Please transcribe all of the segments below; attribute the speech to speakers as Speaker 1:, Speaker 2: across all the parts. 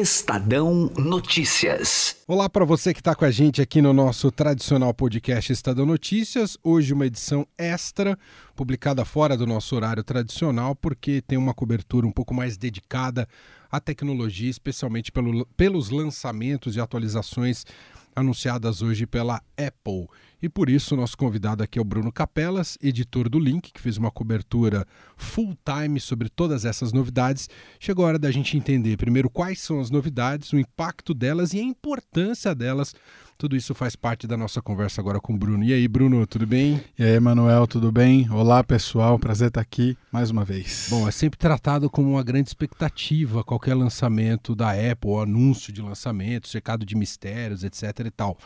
Speaker 1: Estadão Notícias.
Speaker 2: Olá para você que está com a gente aqui no nosso tradicional podcast Estadão Notícias. Hoje uma edição extra, publicada fora do nosso horário tradicional, porque tem uma cobertura um pouco mais dedicada à tecnologia, especialmente pelo, pelos lançamentos e atualizações anunciadas hoje pela Apple. E por isso, nosso convidado aqui é o Bruno Capelas, editor do Link, que fez uma cobertura full time sobre todas essas novidades. Chegou a hora da gente entender primeiro quais são as novidades, o impacto delas e a importância delas. Tudo isso faz parte da nossa conversa agora com o Bruno. E aí, Bruno, tudo bem?
Speaker 3: E aí, Manuel, tudo bem? Olá, pessoal. Prazer estar aqui mais uma vez.
Speaker 2: Bom, é sempre tratado como uma grande expectativa qualquer lançamento da Apple, anúncio de lançamento, cercado de mistérios, etc e tal.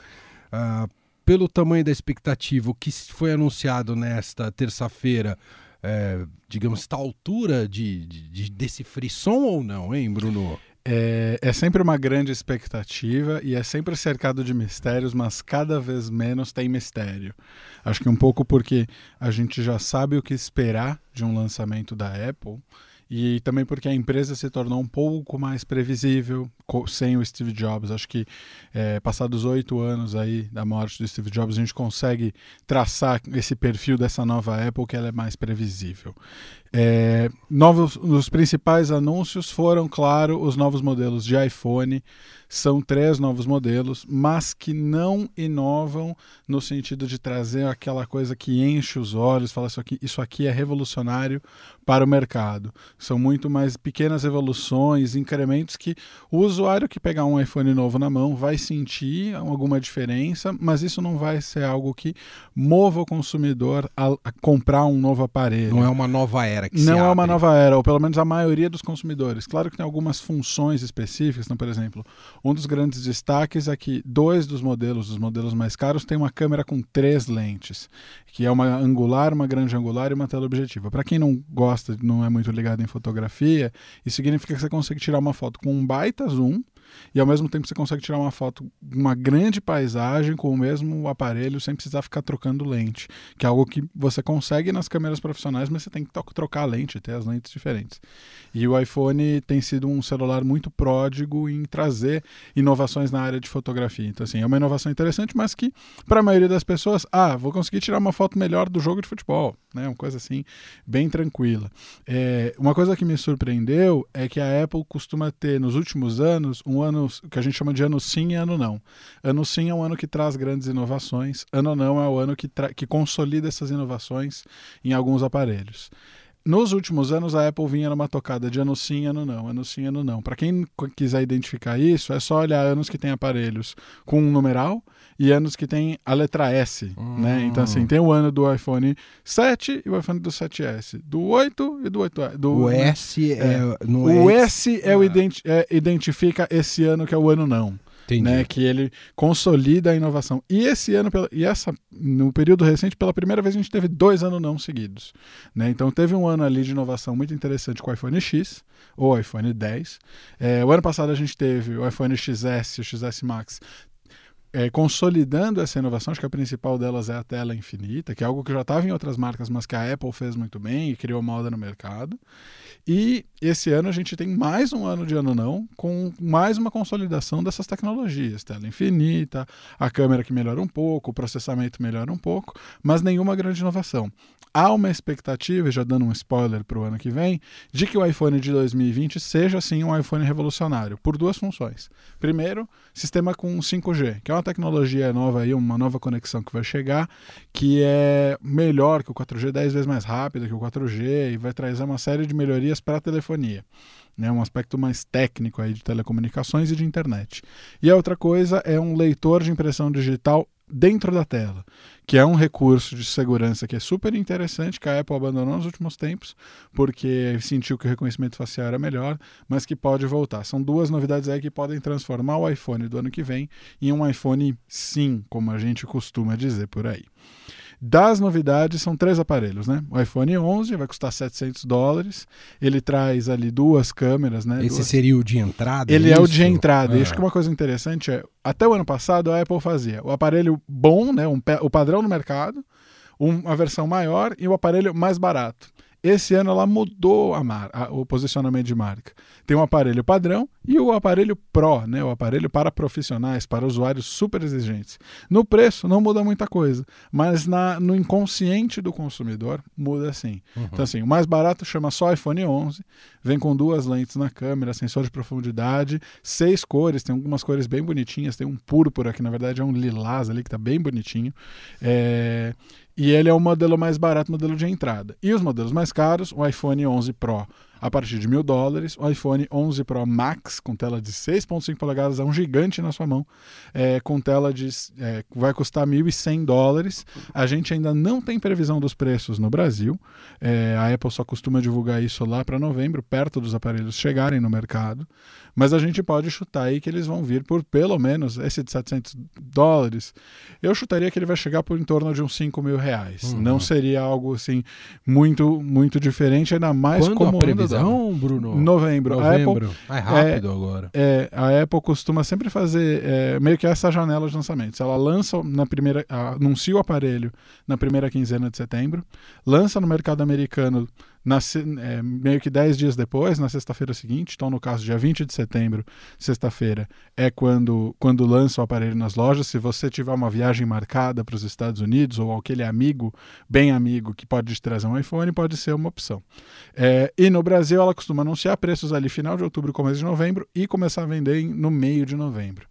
Speaker 2: Uh, pelo tamanho da expectativa, o que foi anunciado nesta terça-feira, é, digamos, está à altura de, de, desse frisson ou não, hein, Bruno?
Speaker 3: É, é, sempre uma grande expectativa e é sempre cercado de mistérios, mas cada vez menos tem mistério. Acho que um pouco porque a gente já sabe o que esperar de um lançamento da Apple e também porque a empresa se tornou um pouco mais previsível sem o Steve Jobs. Acho que é, passados oito anos aí da morte do Steve Jobs, a gente consegue traçar esse perfil dessa nova Apple que ela é mais previsível. É, novos, os principais anúncios foram, claro, os novos modelos de iPhone. São três novos modelos, mas que não inovam no sentido de trazer aquela coisa que enche os olhos, fala isso aqui, isso aqui é revolucionário para o mercado. São muito mais pequenas evoluções, incrementos que o usuário que pegar um iPhone novo na mão vai sentir alguma diferença, mas isso não vai ser algo que mova o consumidor a, a comprar um novo aparelho.
Speaker 2: Não é uma nova era que
Speaker 3: Não
Speaker 2: é
Speaker 3: uma nova era, ou pelo menos a maioria dos consumidores. Claro que tem algumas funções específicas, então, por exemplo, um dos grandes destaques é que dois dos modelos, os modelos mais caros, têm uma câmera com três lentes, que é uma angular, uma grande angular e uma teleobjetiva. Para quem não gosta, não é muito ligado em fotografia, isso significa que você consegue tirar uma foto com um baita zoom long e ao mesmo tempo você consegue tirar uma foto, uma grande paisagem com o mesmo aparelho sem precisar ficar trocando lente, que é algo que você consegue nas câmeras profissionais, mas você tem que trocar a lente, ter as lentes diferentes. E o iPhone tem sido um celular muito pródigo em trazer inovações na área de fotografia. Então, assim, é uma inovação interessante, mas que, para a maioria das pessoas, ah, vou conseguir tirar uma foto melhor do jogo de futebol, né? Uma coisa assim, bem tranquila. É, uma coisa que me surpreendeu é que a Apple costuma ter, nos últimos anos, um ano que a gente chama de ano sim e ano não. Ano sim é um ano que traz grandes inovações, ano não é o ano que, que consolida essas inovações em alguns aparelhos. Nos últimos anos, a Apple vinha numa tocada de ano sim, ano não, ano sim, ano não. Para quem quiser identificar isso, é só olhar anos que tem aparelhos com um numeral e anos que tem a letra S, hum. né? Então, assim, tem o ano do iPhone 7 e o iPhone do 7S, do 8 e do 8 do,
Speaker 2: O S é, é,
Speaker 3: o S é o identi é, identifica esse ano que é o ano não. Entendi. né, que ele consolida a inovação. E esse ano, e essa, no período recente, pela primeira vez a gente teve dois anos não seguidos. Né? Então teve um ano ali de inovação muito interessante com o iPhone X, ou iPhone 10. É, o ano passado a gente teve o iPhone XS, o XS Max, é, consolidando essa inovação, acho que a principal delas é a tela infinita, que é algo que já estava em outras marcas, mas que a Apple fez muito bem e criou moda no mercado. E esse ano a gente tem mais um ano de ano não, com mais uma consolidação dessas tecnologias. Tela infinita, a câmera que melhora um pouco, o processamento melhora um pouco, mas nenhuma grande inovação. Há uma expectativa, já dando um spoiler para o ano que vem, de que o iPhone de 2020 seja sim um iPhone revolucionário, por duas funções. Primeiro, sistema com 5G, que é uma tecnologia nova aí, uma nova conexão que vai chegar, que é melhor que o 4G, 10 vezes mais rápida que o 4G e vai trazer uma série de melhorias para a telefonia. Né, um aspecto mais técnico aí de telecomunicações e de internet. E a outra coisa é um leitor de impressão digital dentro da tela, que é um recurso de segurança que é super interessante, que a Apple abandonou nos últimos tempos, porque sentiu que o reconhecimento facial era melhor, mas que pode voltar. São duas novidades aí que podem transformar o iPhone do ano que vem em um iPhone sim, como a gente costuma dizer por aí. Das novidades, são três aparelhos, né? O iPhone 11 vai custar 700 dólares. Ele traz ali duas câmeras, né?
Speaker 2: Esse
Speaker 3: duas...
Speaker 2: seria o de entrada?
Speaker 3: Ele isso? é o de entrada. Ah. E acho que uma coisa interessante é, até o ano passado a Apple fazia o aparelho bom, né? Um, o padrão no mercado, uma versão maior e o aparelho mais barato. Esse ano ela mudou a mar, a, o posicionamento de marca. Tem um aparelho padrão e o aparelho Pro, né, o aparelho para profissionais, para usuários super exigentes. No preço não muda muita coisa, mas na, no inconsciente do consumidor muda sim. Uhum. Então assim, o mais barato chama só iPhone 11, vem com duas lentes na câmera, sensor de profundidade, seis cores, tem algumas cores bem bonitinhas, tem um púrpura que na verdade é um lilás ali que está bem bonitinho. É... E ele é o modelo mais barato, modelo de entrada. E os modelos mais caros, o iPhone 11 Pro a partir de mil dólares, o iPhone 11 Pro Max com tela de 6.5 polegadas, é um gigante na sua mão, é, com tela de é, vai custar 1.100 dólares. A gente ainda não tem previsão dos preços no Brasil. É, a Apple só costuma divulgar isso lá para novembro, perto dos aparelhos chegarem no mercado. Mas a gente pode chutar aí que eles vão vir por pelo menos esse de 700 dólares. Eu chutaria que ele vai chegar por em torno de uns 5 mil reais. Uhum. Não seria algo assim muito muito diferente, ainda mais
Speaker 2: Quando
Speaker 3: como
Speaker 2: a previsão, Bruno?
Speaker 3: Novembro.
Speaker 2: Novembro. Apple, é rápido
Speaker 3: é,
Speaker 2: agora.
Speaker 3: É, a Apple costuma sempre fazer é, meio que essa janela de lançamentos. Ela lança na primeira, anuncia o aparelho na primeira quinzena de setembro, lança no mercado americano na, é, meio que 10 dias depois, na sexta-feira seguinte, então no caso, dia 20 de setembro, sexta-feira, é quando, quando lança o aparelho nas lojas. Se você tiver uma viagem marcada para os Estados Unidos ou aquele amigo, bem amigo, que pode te trazer um iPhone, pode ser uma opção. É, e no Brasil, ela costuma anunciar preços ali final de outubro, começo de novembro e começar a vender no meio de novembro.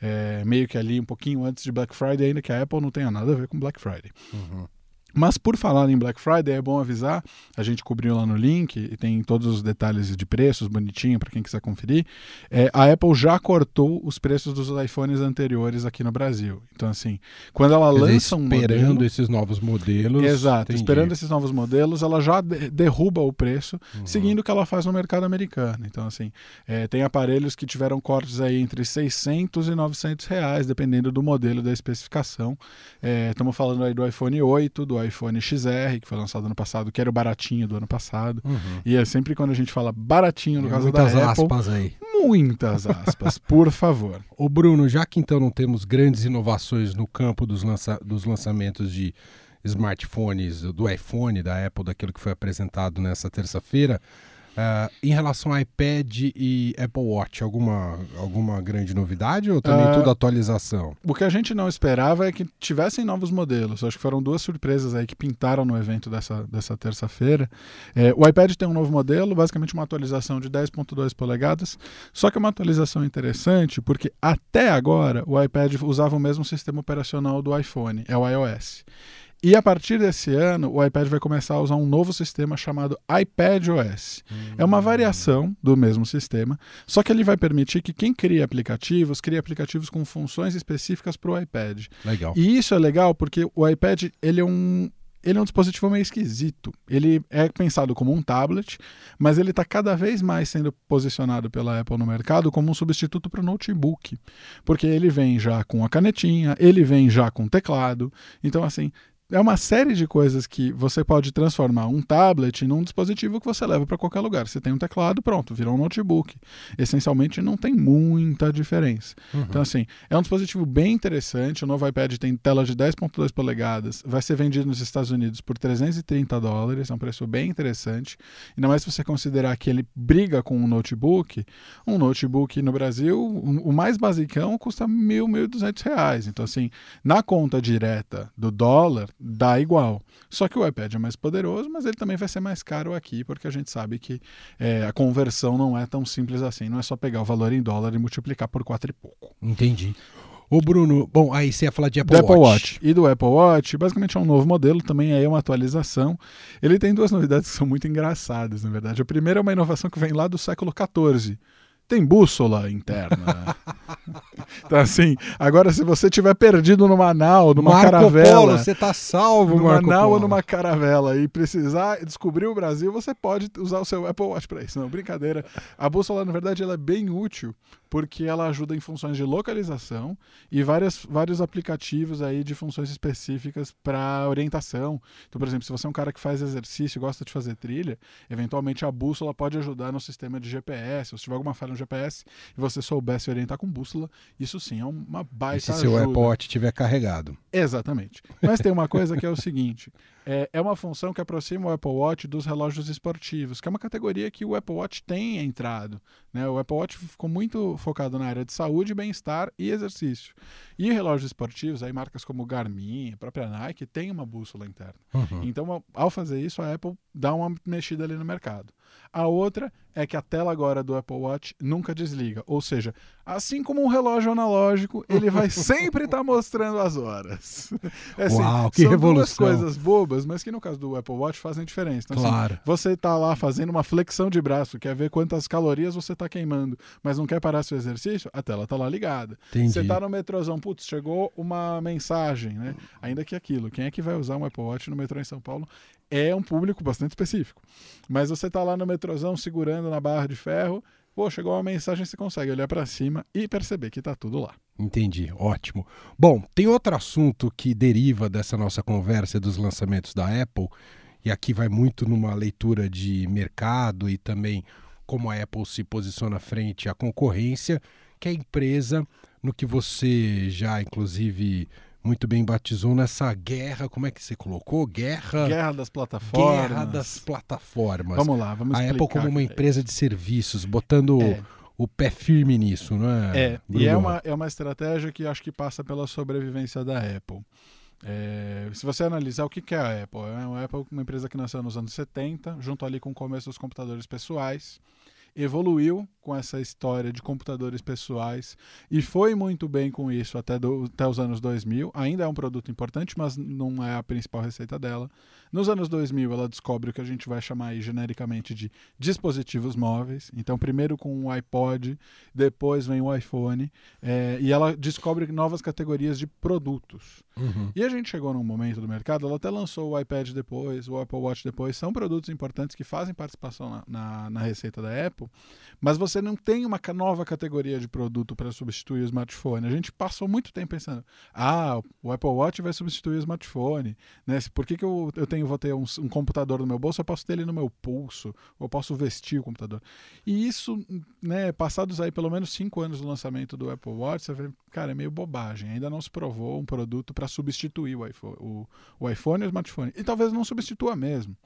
Speaker 3: É, meio que ali um pouquinho antes de Black Friday, ainda que a Apple não tenha nada a ver com Black Friday. Uhum. Mas por falar em Black Friday, é bom avisar, a gente cobriu lá no link e tem todos os detalhes de preços bonitinho para quem quiser conferir. É, a Apple já cortou os preços dos iPhones anteriores aqui no Brasil. Então assim, quando ela lança
Speaker 2: um esperando modelo, esses novos modelos.
Speaker 3: Exato, entendi. esperando esses novos modelos, ela já de derruba o preço, uhum. seguindo o que ela faz no mercado americano. Então assim, é, tem aparelhos que tiveram cortes aí entre 600 e 900 reais, dependendo do modelo da especificação. Estamos é, falando aí do iPhone 8, do iPhone XR, que foi lançado ano passado, que era o baratinho do ano passado. Uhum. E é sempre quando a gente fala baratinho no caso da Apple.
Speaker 2: Muitas aspas aí.
Speaker 3: Muitas aspas, por favor.
Speaker 2: Ô Bruno, já que então não temos grandes inovações no campo dos, lança dos lançamentos de smartphones, do iPhone, da Apple, daquilo que foi apresentado nessa terça-feira, Uh, em relação ao iPad e Apple Watch, alguma, alguma grande novidade ou também uh, tudo atualização?
Speaker 3: O que a gente não esperava é que tivessem novos modelos. Acho que foram duas surpresas aí que pintaram no evento dessa, dessa terça-feira. É, o iPad tem um novo modelo, basicamente uma atualização de 10.2 polegadas, só que é uma atualização interessante porque até agora o iPad usava o mesmo sistema operacional do iPhone, é o iOS. E a partir desse ano, o iPad vai começar a usar um novo sistema chamado iPadOS. Hum. É uma variação do mesmo sistema, só que ele vai permitir que quem cria aplicativos, crie aplicativos com funções específicas para o iPad.
Speaker 2: Legal.
Speaker 3: E isso é legal porque o iPad ele é um ele é um dispositivo meio esquisito. Ele é pensado como um tablet, mas ele está cada vez mais sendo posicionado pela Apple no mercado como um substituto para o notebook. Porque ele vem já com a canetinha, ele vem já com teclado. Então, assim, é uma série de coisas que você pode transformar um tablet num dispositivo que você leva para qualquer lugar. Você tem um teclado, pronto, virou um notebook. Essencialmente não tem muita diferença. Uhum. Então, assim, é um dispositivo bem interessante. O novo iPad tem tela de 10,2 polegadas, vai ser vendido nos Estados Unidos por 330 dólares, é um preço bem interessante. Ainda mais se você considerar que ele briga com um notebook. Um notebook no Brasil, o mais basicão, custa mil, mil duzentos reais. Então, assim, na conta direta do dólar, dá igual. Só que o iPad é mais poderoso, mas ele também vai ser mais caro aqui, porque a gente sabe que é, a conversão não é tão simples assim. Não é só pegar o valor em dólar e multiplicar por quatro e pouco.
Speaker 2: Entendi. Ô Bruno, bom, aí você ia falar de Apple,
Speaker 3: Apple
Speaker 2: Watch.
Speaker 3: Watch. E do Apple Watch, basicamente é um novo modelo, também é uma atualização. Ele tem duas novidades que são muito engraçadas, na verdade. A primeira é uma inovação que vem lá do século XIV tem bússola interna. então, assim, agora se você tiver perdido numa nau, numa Marco caravela. Polo,
Speaker 2: você tá salvo,
Speaker 3: numa
Speaker 2: Marco
Speaker 3: nau
Speaker 2: Polo.
Speaker 3: ou numa caravela e precisar descobrir o Brasil, você pode usar o seu Apple Watch para isso. Não, brincadeira. A bússola, na verdade, ela é bem útil porque ela ajuda em funções de localização e várias, vários aplicativos aí de funções específicas para orientação. Então, por exemplo, se você é um cara que faz exercício e gosta de fazer trilha, eventualmente a bússola pode ajudar no sistema de GPS. Ou se tiver alguma falha no GPS e você souber se orientar com bússola, isso sim é uma baita
Speaker 2: e se
Speaker 3: ajuda.
Speaker 2: seu Apple Watch estiver carregado.
Speaker 3: Exatamente. Mas tem uma coisa que é o seguinte: é, é uma função que aproxima o Apple Watch dos relógios esportivos, que é uma categoria que o Apple Watch tem entrado. Né? O Apple Watch ficou muito focado na área de saúde, bem-estar e exercício. E relógios esportivos, aí marcas como Garmin, a própria Nike, tem uma bússola interna. Uhum. Então, ao fazer isso, a Apple dá uma mexida ali no mercado. A outra é que a tela agora do Apple Watch nunca desliga. Ou seja, assim como um relógio analógico, ele vai sempre estar tá mostrando as horas.
Speaker 2: É assim, Uau, que são revolução.
Speaker 3: duas coisas bobas, mas que no caso do Apple Watch fazem diferença. Então, assim,
Speaker 2: claro.
Speaker 3: Assim, você está lá fazendo uma flexão de braço, quer ver quantas calorias você está queimando, mas não quer parar seu exercício, a tela está lá ligada.
Speaker 2: Entendi.
Speaker 3: Você está no metrôzão, putz, chegou uma mensagem, né? Ainda que aquilo, quem é que vai usar um Apple Watch no metrô em São Paulo é um público bastante específico. Mas você está lá no metrôzão segurando na barra de ferro, pô, chegou uma mensagem, você consegue olhar para cima e perceber que está tudo lá.
Speaker 2: Entendi, ótimo. Bom, tem outro assunto que deriva dessa nossa conversa dos lançamentos da Apple, e aqui vai muito numa leitura de mercado e também como a Apple se posiciona frente à concorrência, que é a empresa no que você já, inclusive, muito bem batizou nessa guerra, como é que você colocou? Guerra.
Speaker 3: Guerra das plataformas.
Speaker 2: Guerra das plataformas.
Speaker 3: Vamos lá, vamos
Speaker 2: A
Speaker 3: explicar.
Speaker 2: Apple como uma empresa de serviços, botando é. o pé firme nisso, não é?
Speaker 3: É, Bruno? e é uma, é uma estratégia que acho que passa pela sobrevivência da Apple. É, se você analisar o que, que é a Apple, é a Apple uma empresa que nasceu nos anos 70, junto ali com o começo dos computadores pessoais evoluiu com essa história de computadores pessoais e foi muito bem com isso até, do, até os anos 2000. Ainda é um produto importante, mas não é a principal receita dela. Nos anos 2000, ela descobre o que a gente vai chamar aí genericamente de dispositivos móveis. Então, primeiro com o iPod, depois vem o iPhone, é, e ela descobre novas categorias de produtos. Uhum. E a gente chegou num momento do mercado, ela até lançou o iPad depois, o Apple Watch depois, são produtos importantes que fazem participação na, na, na receita da Apple, mas você não tem uma nova categoria de produto para substituir o smartphone. A gente passou muito tempo pensando, ah, o Apple Watch vai substituir o smartphone, né? Por que, que eu, eu tenho, vou ter um, um computador no meu bolso, eu posso ter ele no meu pulso, ou eu posso vestir o computador. E isso, né, passados aí pelo menos cinco anos do lançamento do Apple Watch, você vê, cara, é meio bobagem. Ainda não se provou um produto para substituir o iPhone, o, o iPhone e o smartphone. E talvez não substitua mesmo.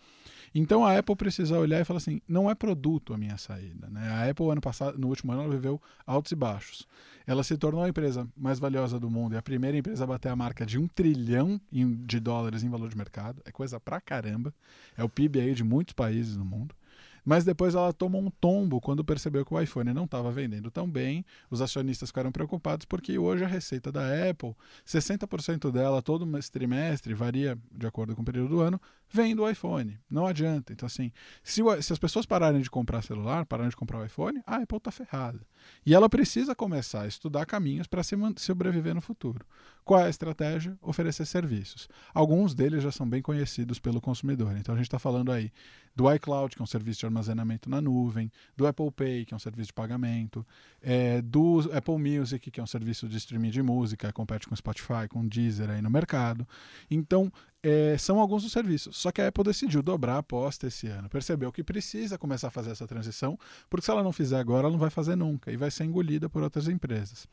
Speaker 3: Então a Apple precisa olhar e falar assim: não é produto a minha saída. Né? A Apple, ano passado, no último ano, ela viveu altos e baixos. Ela se tornou a empresa mais valiosa do mundo e a primeira empresa a bater a marca de um trilhão de dólares em valor de mercado. É coisa pra caramba. É o PIB aí de muitos países no mundo. Mas depois ela tomou um tombo quando percebeu que o iPhone não estava vendendo tão bem. Os acionistas ficaram preocupados porque hoje a receita da Apple, 60% dela todo trimestre, varia de acordo com o período do ano, vem do iPhone. Não adianta. Então, assim, se, o, se as pessoas pararem de comprar celular, pararem de comprar o iPhone, a Apple está ferrada. E ela precisa começar a estudar caminhos para se sobreviver no futuro. Qual é a estratégia? Oferecer serviços. Alguns deles já são bem conhecidos pelo consumidor. Então a gente está falando aí do iCloud, que é um serviço de armazenamento na nuvem, do Apple Pay, que é um serviço de pagamento, é, do Apple Music, que é um serviço de streaming de música, compete com Spotify, com Deezer aí no mercado. Então, é, são alguns dos serviços. Só que a Apple decidiu dobrar a aposta esse ano. Percebeu que precisa começar a fazer essa transição, porque se ela não fizer agora, ela não vai fazer nunca e vai ser engolida por outras empresas.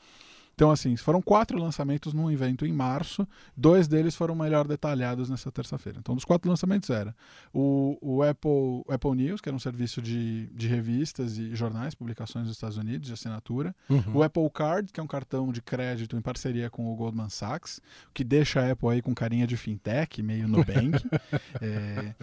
Speaker 3: Então, assim, foram quatro lançamentos num evento em março, dois deles foram melhor detalhados nessa terça-feira. Então, dos quatro lançamentos era o, o Apple, Apple News, que era um serviço de, de revistas e jornais, publicações dos Estados Unidos, de assinatura. Uhum. O Apple Card, que é um cartão de crédito em parceria com o Goldman Sachs, que deixa a Apple aí com carinha de fintech, meio Nubank. é,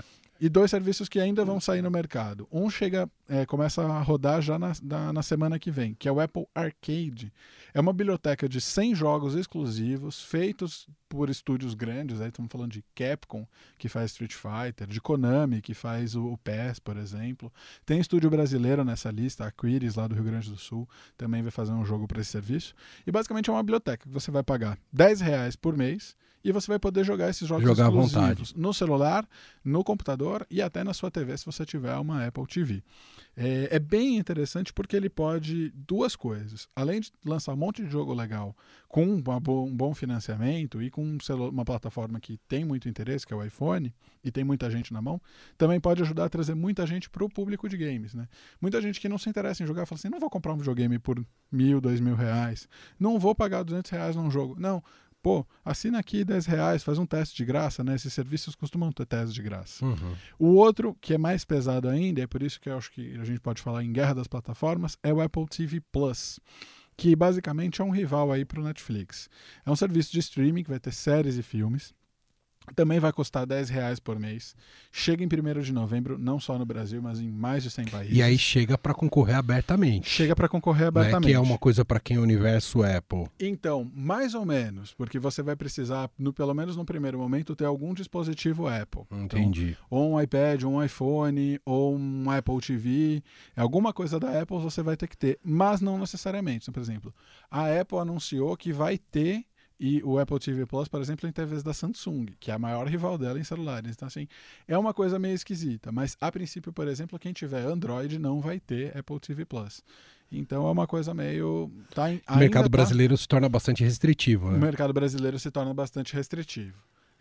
Speaker 3: e dois serviços que ainda vão sair no mercado. Um chega, é, começa a rodar já na, na, na, semana que vem, que é o Apple Arcade. É uma biblioteca de 100 jogos exclusivos, feitos por estúdios grandes. Aí estamos falando de Capcom, que faz Street Fighter, de Konami, que faz o, o PES, por exemplo. Tem estúdio brasileiro nessa lista, a Quiris, lá do Rio Grande do Sul, também vai fazer um jogo para esse serviço. E basicamente é uma biblioteca que você vai pagar 10 reais por mês e você vai poder jogar esses jogos
Speaker 2: jogar
Speaker 3: exclusivos no celular, no computador e até na sua TV se você tiver uma Apple TV. É, é, bem interessante porque ele pode duas coisas. Além de lançar um monte de jogo legal com bo um bom financiamento e com um uma plataforma que tem muito interesse, que é o iPhone, e tem muita gente na mão, também pode ajudar a trazer muita gente para o público de games. Né? Muita gente que não se interessa em jogar fala assim: não vou comprar um videogame por mil, dois mil reais, não vou pagar duzentos reais num jogo. Não, pô, assina aqui 10 reais, faz um teste de graça, né? Esses serviços costumam ter teste de graça.
Speaker 2: Uhum.
Speaker 3: O outro, que é mais pesado ainda, é por isso que eu acho que a gente pode falar em guerra das plataformas, é o Apple TV Plus que basicamente é um rival aí para o Netflix. É um serviço de streaming que vai ter séries e filmes. Também vai custar 10 reais por mês. Chega em 1 de novembro, não só no Brasil, mas em mais de 100 países.
Speaker 2: E aí chega para concorrer abertamente.
Speaker 3: Chega para concorrer abertamente.
Speaker 2: Não é que é uma coisa para quem é o universo Apple.
Speaker 3: Então, mais ou menos, porque você vai precisar, no, pelo menos no primeiro momento, ter algum dispositivo Apple.
Speaker 2: Então, Entendi.
Speaker 3: Então, ou um iPad, ou um iPhone, ou um Apple TV. Alguma coisa da Apple você vai ter que ter, mas não necessariamente. Então, por exemplo, a Apple anunciou que vai ter e o Apple TV Plus, por exemplo, em TVs da Samsung, que é a maior rival dela em celulares. Então, assim, é uma coisa meio esquisita. Mas, a princípio, por exemplo, quem tiver Android não vai ter Apple TV Plus. Então, é uma coisa meio. Tá,
Speaker 2: o mercado tá... brasileiro se torna bastante restritivo. Né?
Speaker 3: O mercado brasileiro se torna bastante restritivo.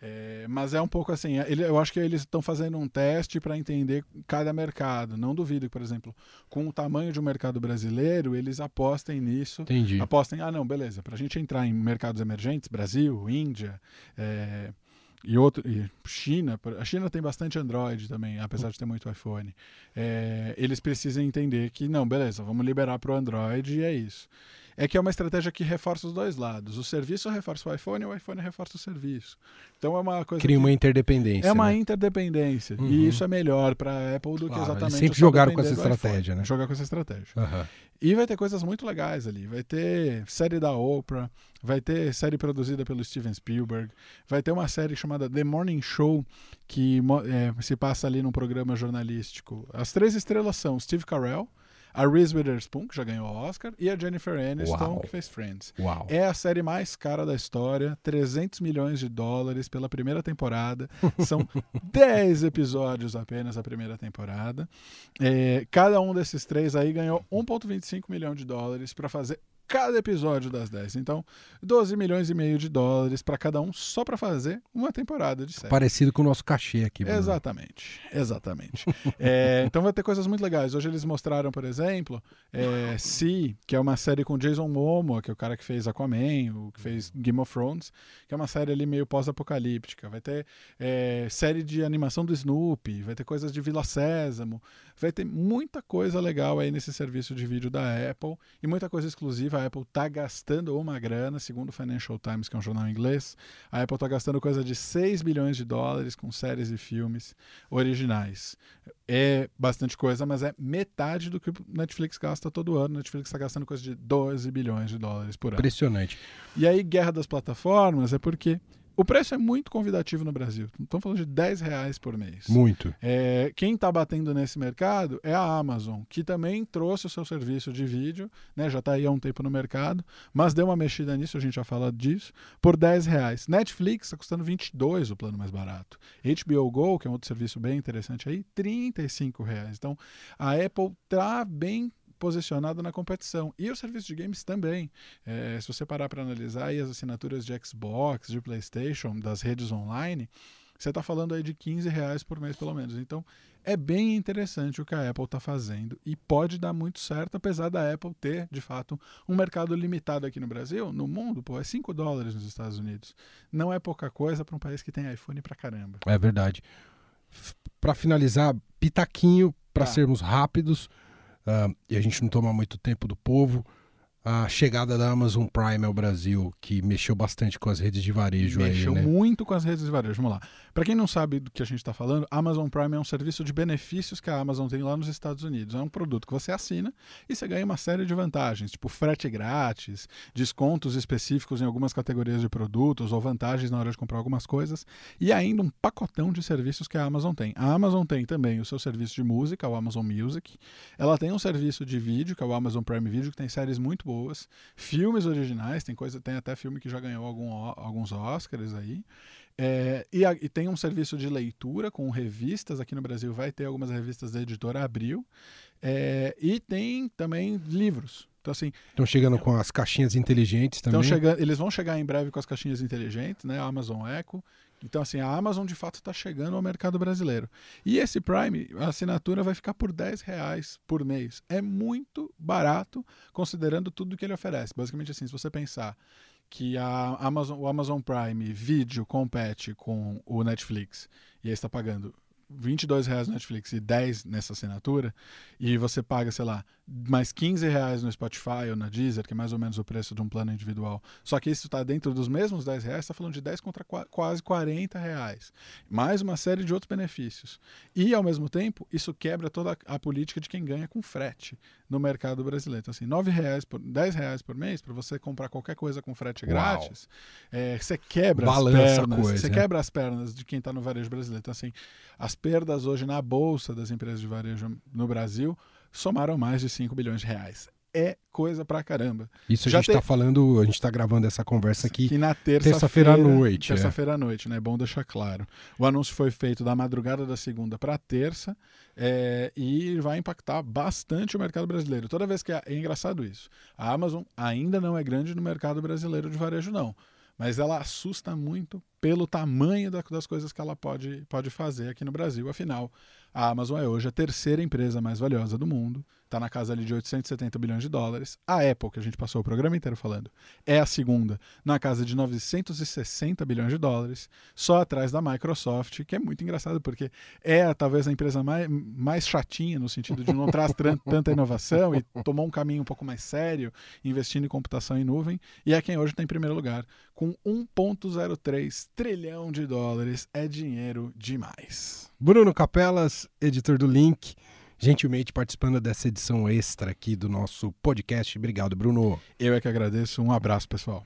Speaker 3: É, mas é um pouco assim, ele, eu acho que eles estão fazendo um teste para entender cada mercado. Não duvido que, por exemplo, com o tamanho de um mercado brasileiro, eles apostem nisso.
Speaker 2: Entendi.
Speaker 3: Apostem, ah, não, beleza, para a gente entrar em mercados emergentes, Brasil, Índia, é, e outro e China a China tem bastante Android também apesar de ter muito iPhone é, eles precisam entender que não beleza vamos liberar para o Android e é isso é que é uma estratégia que reforça os dois lados. O serviço reforça o iPhone e o iPhone reforça o serviço. Então é uma coisa.
Speaker 2: Cria uma interdependência.
Speaker 3: É uma
Speaker 2: né?
Speaker 3: interdependência. Uhum. E isso é melhor para a Apple do que exatamente.
Speaker 2: Sempre jogaram com essa estratégia, né?
Speaker 3: Jogar com essa estratégia.
Speaker 2: Uhum.
Speaker 3: E vai ter coisas muito legais ali. Vai ter série da Oprah, vai ter série produzida pelo Steven Spielberg, vai ter uma série chamada The Morning Show, que é, se passa ali num programa jornalístico. As três estrelas são Steve Carell a Reese Witherspoon, que já ganhou o Oscar, e a Jennifer Aniston, Uau. que fez Friends.
Speaker 2: Uau.
Speaker 3: É a série mais cara da história, 300 milhões de dólares pela primeira temporada. São 10 episódios apenas a primeira temporada. É, cada um desses três aí ganhou 1,25 milhão de dólares para fazer cada episódio das 10. Então, 12 milhões e meio de dólares para cada um só para fazer uma temporada de série.
Speaker 2: Parecido com o nosso cachê aqui.
Speaker 3: Bruno. Exatamente, exatamente. é, então vai ter coisas muito legais. Hoje eles mostraram, por exemplo, é, Si, que é uma série com Jason Momoa, que é o cara que fez Aquaman, o que fez Game of Thrones, que é uma série ali meio pós-apocalíptica. Vai ter é, série de animação do Snoopy, vai ter coisas de Vila Sésamo, vai ter muita coisa legal aí nesse serviço de vídeo da Apple e muita coisa exclusiva a Apple está gastando uma grana, segundo o Financial Times, que é um jornal inglês, a Apple está gastando coisa de 6 bilhões de dólares com séries e filmes originais. É bastante coisa, mas é metade do que o Netflix gasta todo ano. O Netflix está gastando coisa de 12 bilhões de dólares por ano.
Speaker 2: Impressionante.
Speaker 3: E aí, guerra das plataformas é porque o preço é muito convidativo no Brasil. Estamos falando de 10 reais por mês.
Speaker 2: Muito.
Speaker 3: É, quem está batendo nesse mercado é a Amazon, que também trouxe o seu serviço de vídeo, né, já está aí há um tempo no mercado, mas deu uma mexida nisso, a gente já fala disso, por 10 reais. Netflix está custando 22 o plano mais barato. HBO Go, que é um outro serviço bem interessante aí, 35 reais. Então a Apple está bem posicionado na competição. E o serviço de games também. É, se você parar para analisar as assinaturas de Xbox, de PlayStation, das redes online, você está falando aí de 15 reais por mês, pelo menos. Então, é bem interessante o que a Apple está fazendo e pode dar muito certo, apesar da Apple ter, de fato, um mercado limitado aqui no Brasil. No mundo, pô, é 5 dólares nos Estados Unidos. Não é pouca coisa para um país que tem iPhone pra caramba.
Speaker 2: É verdade. Para finalizar, pitaquinho, para tá. sermos rápidos uh, e a gente não toma muito tempo do povo a chegada da Amazon Prime ao Brasil, que mexeu bastante com as redes de varejo.
Speaker 3: Mexeu
Speaker 2: aí,
Speaker 3: né? muito com as redes de varejo. Vamos lá. Para quem não sabe do que a gente está falando, Amazon Prime é um serviço de benefícios que a Amazon tem lá nos Estados Unidos. É um produto que você assina e você ganha uma série de vantagens, tipo frete grátis, descontos específicos em algumas categorias de produtos ou vantagens na hora de comprar algumas coisas e ainda um pacotão de serviços que a Amazon tem. A Amazon tem também o seu serviço de música, o Amazon Music. Ela tem um serviço de vídeo, que é o Amazon Prime Video, que tem séries muito boas boas. Filmes originais, tem coisa, tem até filme que já ganhou algum, alguns Oscars aí. É, e, a, e, tem um serviço de leitura com revistas. Aqui no Brasil vai ter algumas revistas da editora Abril. É, e tem também livros. Então, assim.
Speaker 2: Estão chegando com as caixinhas inteligentes também.
Speaker 3: Chegando, eles vão chegar em breve com as caixinhas inteligentes, né? A Amazon Echo. Então, assim, a Amazon de fato está chegando ao mercado brasileiro. E esse Prime, a assinatura vai ficar por 10 reais por mês. É muito barato, considerando tudo que ele oferece. Basicamente, assim, se você pensar que a Amazon, o Amazon Prime Video compete com o Netflix e aí está pagando 22 reais no Netflix e 10 nessa assinatura, e você paga, sei lá, mais 15 reais no Spotify ou na Deezer, que é mais ou menos o preço de um plano individual. Só que isso está dentro dos mesmos 10 reais, está falando de 10 contra quase 40 reais. Mais uma série de outros benefícios. E, ao mesmo tempo, isso quebra toda a política de quem ganha com frete no mercado brasileiro. Então, assim, 9 reais por, 10 reais por mês para você comprar qualquer coisa com frete grátis, é, você quebra Balança as pernas. Coisa, você quebra as pernas de quem está no varejo brasileiro. Então, assim, as perdas hoje na bolsa das empresas de varejo no Brasil somaram mais de 5 bilhões de reais. É coisa pra caramba.
Speaker 2: Isso Já a gente está te... falando, a gente está gravando essa conversa aqui,
Speaker 3: aqui na terça-feira terça à noite. Terça-feira é. à noite, né? É bom deixar claro. O anúncio foi feito da madrugada da segunda para terça é, e vai impactar bastante o mercado brasileiro. Toda vez que é, é engraçado isso. A Amazon ainda não é grande no mercado brasileiro de varejo, não mas ela assusta muito pelo tamanho das coisas que ela pode, pode fazer aqui no Brasil. Afinal, a Amazon é hoje a terceira empresa mais valiosa do mundo, está na casa ali de 870 bilhões de dólares. A Apple, que a gente passou o programa inteiro falando, é a segunda, na casa de 960 bilhões de dólares, só atrás da Microsoft, que é muito engraçado, porque é talvez a empresa mais, mais chatinha, no sentido de não traz tanta inovação e tomou um caminho um pouco mais sério, investindo em computação em nuvem, e é quem hoje está em primeiro lugar, com 1,03 trilhão de dólares. É dinheiro demais.
Speaker 2: Bruno Capelas, editor do Link, gentilmente participando dessa edição extra aqui do nosso podcast. Obrigado, Bruno.
Speaker 3: Eu é que agradeço. Um abraço, pessoal.